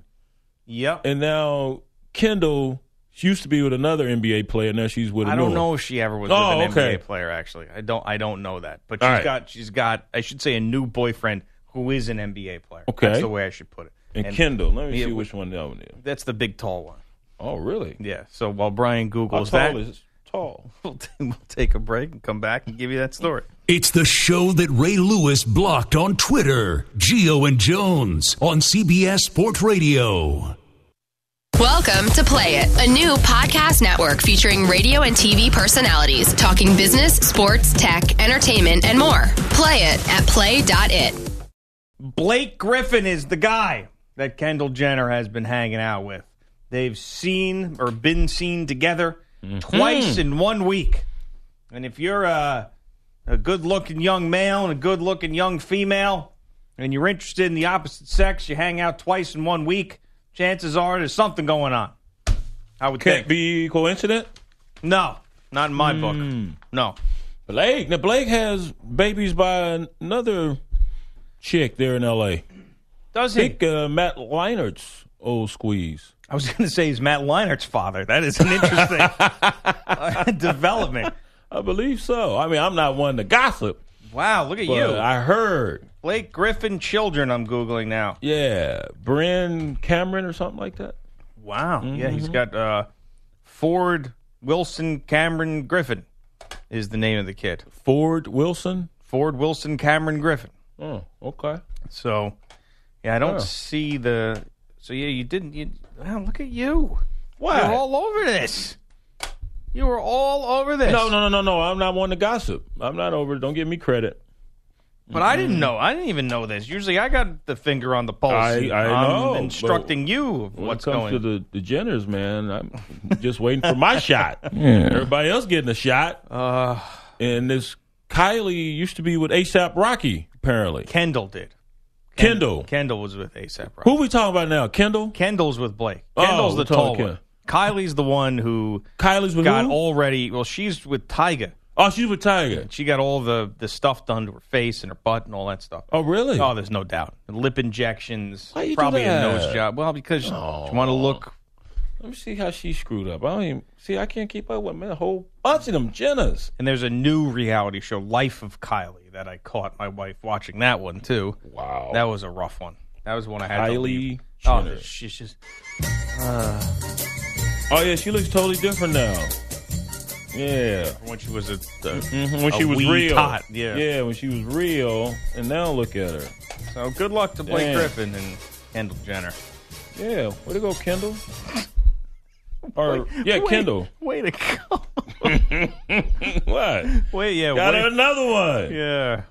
Speaker 1: Yep.
Speaker 3: and now Kendall. She used to be with another NBA player. Now she's with. a
Speaker 1: I
Speaker 3: new
Speaker 1: don't
Speaker 3: one.
Speaker 1: know if she ever was
Speaker 3: Oh,
Speaker 1: with an
Speaker 3: okay.
Speaker 1: NBA player. Actually, I don't. I don't know that. But
Speaker 3: All
Speaker 1: she's
Speaker 3: right.
Speaker 1: got. She's got. I should say a new boyfriend who is an NBA player.
Speaker 3: Okay.
Speaker 1: that's the way I should put it.
Speaker 3: And, Kendall. Let me
Speaker 1: Yeah,
Speaker 3: see
Speaker 1: we-
Speaker 3: which one that one is.
Speaker 1: That's the big tall one.
Speaker 3: Oh, really?
Speaker 1: Yeah. So while Brian
Speaker 3: How
Speaker 1: googles
Speaker 3: tall
Speaker 1: that,
Speaker 3: is tall? [LAUGHS]
Speaker 1: we'll, t- we'll take a break and come back and give you that story.
Speaker 4: It's the show that Ray Lewis blocked on Twitter. Gio and Jones on CBS Sports Radio.
Speaker 9: Welcome to Play It, a new podcast network featuring radio and TV personalities talking business, sports, tech, entertainment, and more. Play it at play.it.
Speaker 1: Blake Griffin is the guy that Kendall Jenner has been hanging out with. They've seen or been seen together mm-hmm. twice in one week. And if you're a, a good looking young male and a good looking young female, and you're interested in the opposite sex, you hang out twice in one week, chances are there's something going on. I would think.
Speaker 3: Can't
Speaker 1: think.
Speaker 3: be coincident.
Speaker 1: No, not in my book. No.
Speaker 3: Blake. Now Blake has babies by another chick there in L.A.
Speaker 1: Does
Speaker 3: I
Speaker 1: he?
Speaker 3: think uh, Matt Leinart's old squeeze.
Speaker 1: I was going to say he's Matt Leinart's father. That is an interesting uh, [LAUGHS] [LAUGHS] development.
Speaker 3: I believe so. I mean, I'm not one to gossip,
Speaker 1: Wow, look at
Speaker 3: but
Speaker 1: you.
Speaker 3: I heard.
Speaker 1: Blake Griffin children, I'm Googling now.
Speaker 3: Yeah, Bryn Cameron or something like that.
Speaker 1: Wow. Yeah, he's got uh, Ford Wilson Cameron Griffin is the name of the kid.
Speaker 3: Ford Wilson.
Speaker 1: Ford Wilson Cameron Griffin.
Speaker 3: Oh, okay.
Speaker 1: So, yeah, I don't
Speaker 3: Oh.
Speaker 1: see the. So, yeah, you didn't. You, wow, look at you.
Speaker 3: What?
Speaker 1: You're all over this. You were all over this.
Speaker 3: No, no, no, no, no. I'm not one to gossip. I'm not over. it. Don't give me credit.
Speaker 1: But I didn't know. I didn't even know this. Usually, I got the finger on the pulse.
Speaker 3: I, I
Speaker 1: I'm
Speaker 3: know,
Speaker 1: instructing you of
Speaker 3: When
Speaker 1: what's
Speaker 3: it comes
Speaker 1: going.
Speaker 3: to the, the Jenners, man, I'm just waiting for my [LAUGHS] shot. Everybody else getting a shot.
Speaker 1: uh,
Speaker 3: And this Kylie used to be with ASAP Rocky, apparently.
Speaker 1: Kendall did.
Speaker 3: Kendall.
Speaker 1: Kendall was with ASAP. Rocky.
Speaker 3: Who we talking about now? Kendall?
Speaker 1: Kendall's with Blake.
Speaker 3: Oh,
Speaker 1: Kendall's the
Speaker 3: we're talking
Speaker 1: tall
Speaker 3: Ken-
Speaker 1: one. Kylie's the one who
Speaker 3: Kylie's with
Speaker 1: got
Speaker 3: who?
Speaker 1: already. Well, she's with Tyga.
Speaker 3: oh, she's with Tyga.
Speaker 1: She got all the the stuff done to her face and her butt and all that stuff.
Speaker 3: Oh, really?
Speaker 1: Oh, there's no doubt. Lip injections,
Speaker 3: Why you do
Speaker 1: probably a nose job. Well, because you want to look
Speaker 3: Let me see how she screwed up. I don't even see. I can't keep up with man. A whole bunch of them Jenners.
Speaker 1: And there's a new reality show, Life of Kylie, that I caught my wife watching that one too.
Speaker 3: Wow,
Speaker 1: that was a rough one. That was one I had. to
Speaker 3: Kylie.
Speaker 1: Oh, she's just.
Speaker 3: Uh, Oh yeah, she looks totally different now. Yeah,
Speaker 1: when she was a,
Speaker 3: Mhm, when
Speaker 1: a
Speaker 3: she was real.
Speaker 1: tot, yeah.
Speaker 3: yeah, when she was real, and now look at her.
Speaker 1: So good luck to Blake
Speaker 3: Damn.
Speaker 1: Griffin and Kendall Jenner.
Speaker 3: Yeah, way to go, Kendall. [LAUGHS] Or yeah,
Speaker 1: Wait-
Speaker 3: Kendall.
Speaker 1: Way to go.
Speaker 3: what?
Speaker 1: Wait, yeah.
Speaker 3: Got
Speaker 1: wait-
Speaker 3: another one.
Speaker 1: Yeah,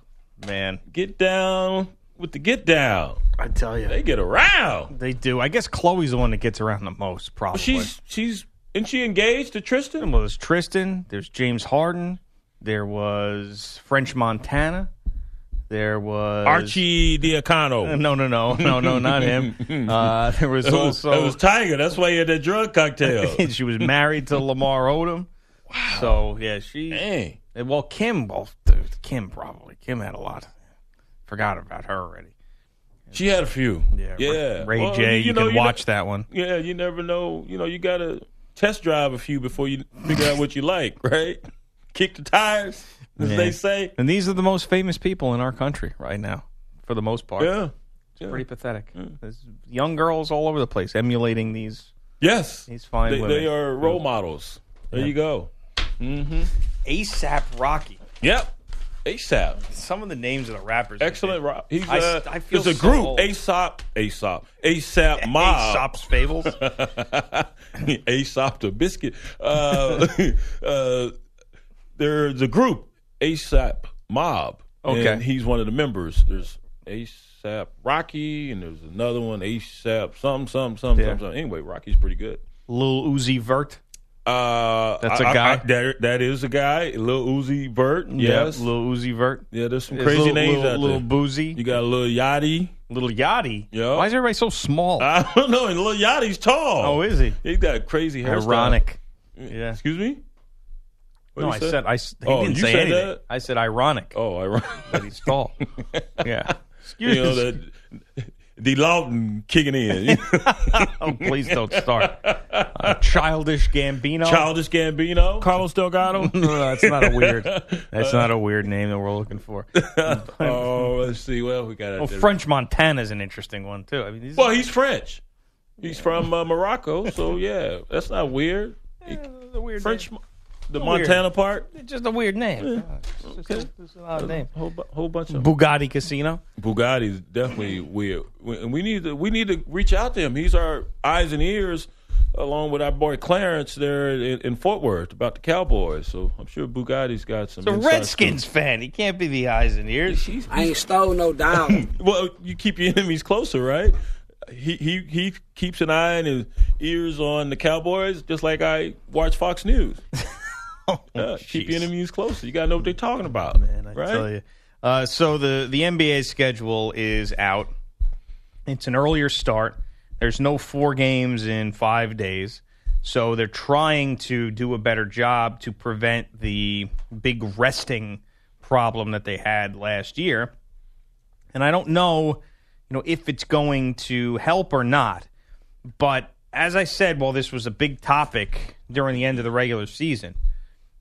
Speaker 1: man.
Speaker 3: Get down with the get down.
Speaker 1: I tell you,
Speaker 3: They get around.
Speaker 1: they do. I guess Chloe's the one that gets around the most, probably.
Speaker 3: She's she's and she engaged to Tristan.
Speaker 1: well, there's Tristan. There's James Harden. There was French Montana. There was
Speaker 3: Archie Diacano. [LAUGHS]
Speaker 1: No, no, no, no, no, not him. [LAUGHS] Uh, there was
Speaker 3: It was,
Speaker 1: also
Speaker 3: it was Tiger. That's why he had that drug cocktail. [LAUGHS]
Speaker 1: she was married to Lamar Odom. Wow. So yeah, she.
Speaker 3: Dang.
Speaker 1: Well, Kim. Well, Kim probably. Kim had a lot. Forgot about her already.
Speaker 3: She had a few.
Speaker 1: Yeah.
Speaker 3: Yeah.
Speaker 1: Ray
Speaker 3: Well,
Speaker 1: J. You,
Speaker 3: know,
Speaker 1: can
Speaker 3: you
Speaker 1: watch
Speaker 3: ne-
Speaker 1: that one.
Speaker 3: Yeah, you never know. You know, you got to test drive a few before you figure out what you like, [LAUGHS] right? Kick the tires, as
Speaker 1: Yeah.
Speaker 3: they say.
Speaker 1: And these are the most famous people in our country right now, for the most part.
Speaker 3: Yeah.
Speaker 1: It's pretty pathetic. There's young girls all over the place emulating these.
Speaker 3: Yes.
Speaker 1: These fine
Speaker 3: They,
Speaker 1: women.
Speaker 3: they are role models. There you go. Mm-hmm.
Speaker 1: ASAP Rocky.
Speaker 3: Yep. ASAP.
Speaker 1: Some of the names of the rappers.
Speaker 3: Excellent. rap. He's
Speaker 1: I-
Speaker 3: uh,
Speaker 1: I feel
Speaker 3: there's a
Speaker 1: so
Speaker 3: group.
Speaker 1: old.
Speaker 3: ASAP. ASAP. ASAP Mob.
Speaker 1: Aesop's Fables. [LAUGHS]
Speaker 3: Aesop the biscuit. Uh, [LAUGHS] uh, there's a group, ASAP Mob.
Speaker 1: Okay.
Speaker 3: And he's one of the members. There's ASAP Rocky, and there's another one, ASAP some, some, some,
Speaker 1: Yeah.
Speaker 3: some, some. Anyway, Rocky's pretty good.
Speaker 1: Lil Uzi Vert.
Speaker 3: Uh,
Speaker 1: That's a guy?
Speaker 3: that, that is a guy. Lil Uzi Vert. Yes.
Speaker 1: Lil Uzi Vert.
Speaker 3: Yeah, there's some crazy
Speaker 1: Lil-
Speaker 3: names
Speaker 1: Lil-
Speaker 3: out
Speaker 1: Lil
Speaker 3: there.
Speaker 1: Boosie.
Speaker 3: You got a Lil Yachty.
Speaker 1: Little Yachty.
Speaker 3: Yeah.
Speaker 1: Why is everybody so small?
Speaker 3: I don't know. And Lil Yachty's tall.
Speaker 1: oh, is he?
Speaker 3: He's got a crazy hair.
Speaker 1: Ironic. Yeah.
Speaker 3: Excuse me? What
Speaker 1: No, I
Speaker 3: said?
Speaker 1: I. He
Speaker 3: Oh,
Speaker 1: didn't say
Speaker 3: said
Speaker 1: anything.
Speaker 3: that?
Speaker 1: I said ironic
Speaker 3: Oh, ironic.
Speaker 1: that he's tall. [LAUGHS] yeah. Excuse
Speaker 3: you know D. Lawton kicking in.
Speaker 1: Oh, [LAUGHS] [LAUGHS] please don't start. Uh, childish Gambino.
Speaker 3: Childish Gambino.
Speaker 1: Carlos Delgado. [LAUGHS] no, that's not a weird. That's not a weird name that we're looking for.
Speaker 3: oh, let's see. Well, we got.
Speaker 1: Well, French Montana is an interesting one too. I mean, these
Speaker 3: Well, he's French. He's from uh, Morocco, so yeah, that's not weird.
Speaker 1: a weird
Speaker 3: French,
Speaker 1: name.
Speaker 3: The
Speaker 1: Weird.
Speaker 3: Montana part.
Speaker 1: It's just a weird name. It's just a- it's an odd name.
Speaker 3: Whole, bu- whole bunch of
Speaker 1: Bugatti Casino.
Speaker 3: Bugatti is definitely weird. We, and we need to we need to reach out to him. He's our eyes and ears, along with our boy Clarence there in, in Fort Worth about the Cowboys. So I'm sure Bugatti's got some.
Speaker 1: The
Speaker 3: inside
Speaker 1: Redskins fan. He can't be the eyes and ears.
Speaker 8: I ain't stole no
Speaker 3: dime. [LAUGHS] Well, you keep your enemies closer, right? He he he keeps an eye and his ears on the Cowboys, just like I watch Fox News. [LAUGHS] [LAUGHS] Yeah, keep your enemies closer. You gotta know what they're talking about,
Speaker 1: Man, I
Speaker 3: right?
Speaker 1: tell you. Uh, so the the NBA schedule is out. It's an earlier start. There's no four games in five days, so they're trying to do a better job to prevent the big resting problem that they had last year. And I don't know, you know, if it's going to help or not. But as I said, while this was a big topic during the end of the regular season,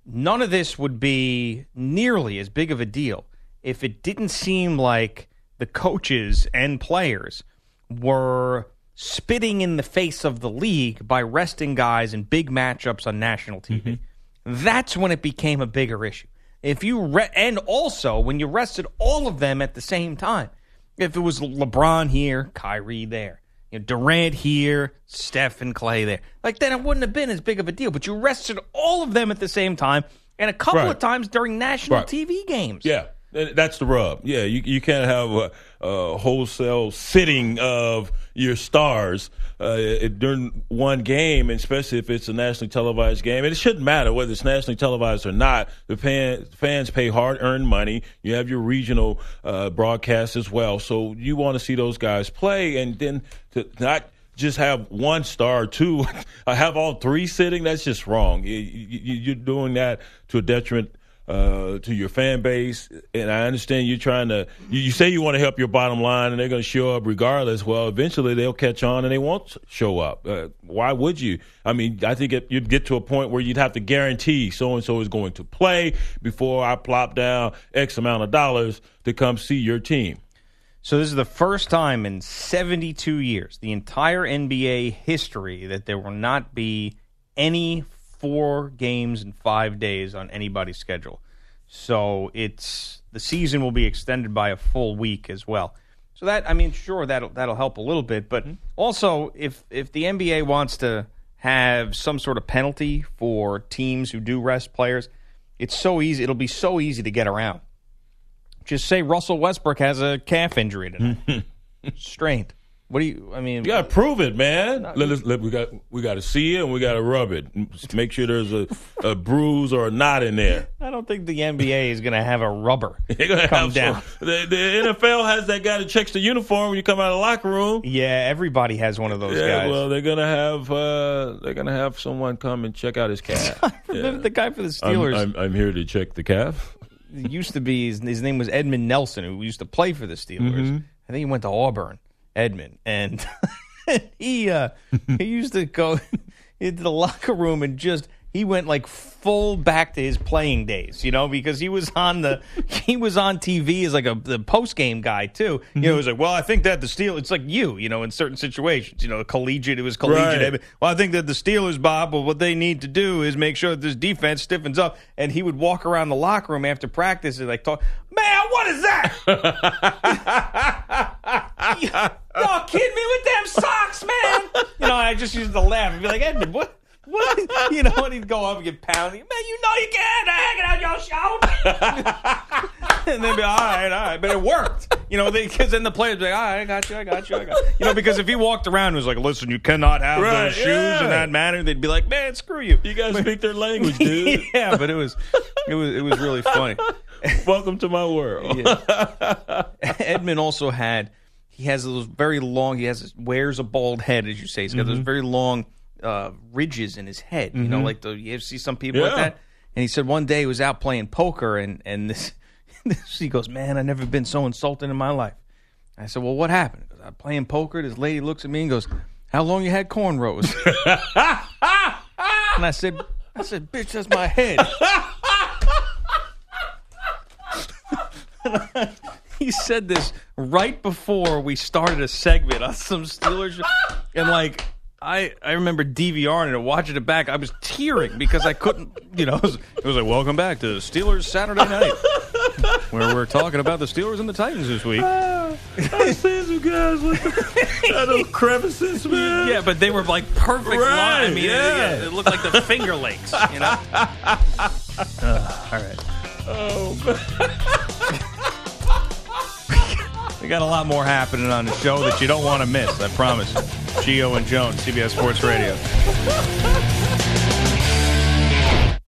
Speaker 1: none of this would be nearly as big of a deal if it didn't seem like the coaches and players were spitting in the face of the league by resting guys in big matchups on national TV. Mm-hmm. That's when it became a bigger issue. If you re- and also when you rested all of them at the same time. If it was LeBron here, Kyrie there, you know, Durant here, Steph and Clay there, like then it wouldn't have been as big of a deal. But you rested all of them at the same time, and a couple
Speaker 3: Right.
Speaker 1: of times during national
Speaker 3: Right.
Speaker 1: TV games.
Speaker 3: Yeah, th- that's the rub. Yeah, you you can't have a, a wholesale sitting of your stars uh, during one game, especially if it's a nationally televised game. And it shouldn't matter whether it's nationally televised or not. The fan, fans pay hard earned money. You have your regional uh, broadcast as well, so you want to see those guys play, and then to not just have one star or two. [LAUGHS] I have all three sitting. That's just wrong. You, you, you're doing that to a detriment uh, to your fan base. And I understand you're trying to. You, you say you want to help your bottom line, and they're going to show up regardless. Well, eventually they'll catch on, and they won't show up. Uh, why would you? I mean, I think it, you'd get to a point where you'd have to guarantee so and so is going to play before I plop down X amount of dollars to come see your team.
Speaker 1: So this is the first time in 72 years, the entire NBA history, that there will not be any four games in five days on anybody's schedule. So it's the season will be extended by a full week as well. So that I mean, sure that'll that'll help a little bit, but mm-hmm. also if if the NBA wants to have some sort of penalty for teams who do rest players, it's so easy. It'll be so easy to get around. Just say Russell Westbrook has a calf injury tonight, [LAUGHS] strained. What do you? I mean,
Speaker 3: You got to prove it, man. Let us, let, we got we got to see it and we got to rub it. Make sure there's a, a bruise or a knot in there.
Speaker 1: I don't think the NBA is going to have a rubber [LAUGHS]
Speaker 3: gonna
Speaker 1: come down.
Speaker 3: some- [LAUGHS] the, the NFL has that guy that checks the uniform when you come out of the locker room.
Speaker 1: Yeah, everybody has one of those
Speaker 3: yeah,
Speaker 1: guys.
Speaker 3: well, they're gonna have uh, they're gonna have someone come and check out his calf. [LAUGHS]
Speaker 1: the, the guy for the
Speaker 3: I'm,
Speaker 1: Steelers
Speaker 3: I'm, I'm here to check the calf.
Speaker 1: it used to be his, his name was Edmund Nelson, who used to play for the Steelers.
Speaker 3: Mm-hmm.
Speaker 1: I think he went to Auburn, Edmund, and [LAUGHS] he uh, he used to go [LAUGHS] into the locker room and just he went like full back to his playing days, you know, because he was on the [LAUGHS] he was on TV as like a the post game guy too. You know, it was like, well, I think that the Steelers, it's like you, you know, in certain situations, you know, collegiate, it was collegiate.
Speaker 3: Right.
Speaker 1: Well, I think that the Steelers, Bob, well, what they need to do is make sure that this defense stiffens up. And he would walk around the locker room after practice and like talk, man, what is that? Y'all kidding me with them socks, man? You know, I just used to laugh and be like, Edmund, what? What? [LAUGHS] You know, and he'd go up and get pounded. Man, you know you can't hang it on your shoulder. [LAUGHS] and they'd be all right, all right. But it worked. You know, because then the players be like, all right, I got you, I got you, I got you. You know, because if he walked around and was like, listen, you cannot have
Speaker 3: Right,
Speaker 1: those shoes
Speaker 3: yeah.
Speaker 1: in that manner, they'd be like, man, screw you.
Speaker 3: You gotta speak their language, [LAUGHS] dude.
Speaker 1: yeah, but it was, it was, it was really funny.
Speaker 3: Welcome to my world.
Speaker 1: Edmund also had he has those very long. He has wears a bald head, as you say. He's got those
Speaker 3: Mhm.
Speaker 1: very long uh, ridges in his head. You know,
Speaker 3: Mhm.
Speaker 1: like the you see some people like
Speaker 3: Yeah.
Speaker 1: that. And he said one day he was out playing poker, and and this, [LAUGHS] this he goes, "Man, I've never been so insulted in my life." I said, "Well, what happened?" He goes, I'm playing poker. This lady looks at me and goes, "How long you had cornrows?" [LAUGHS] and I said, "I said, bitch, that's my head." [LAUGHS] he said this right before we started a segment on some Steelers, and like I I remember DVRing it and watching it back. I was tearing because I couldn't, you know, it was, it was like welcome back to Steelers Saturday Night, where we're talking about the Steelers and the Titans this week.
Speaker 3: I see some guys with the, those crevices, man.
Speaker 1: Yeah, but they were like perfect line. I mean,
Speaker 3: yeah.
Speaker 1: it, it looked like the Finger Lakes, you know. [LAUGHS] Uh, all right.
Speaker 3: Oh,
Speaker 1: We got a lot more happening on the show that you don't want to miss. I promise. Gio and Jones, CBS Sports Radio.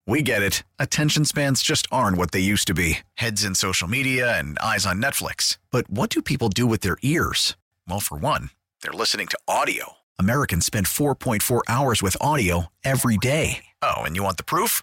Speaker 8: We get it. Attention spans just aren't what they used to be heads in social media and eyes on Netflix. But what do people do with their ears? Well, for one, they're listening to audio. Americans spend 4.4 hours with audio every day. Oh, and you want the proof?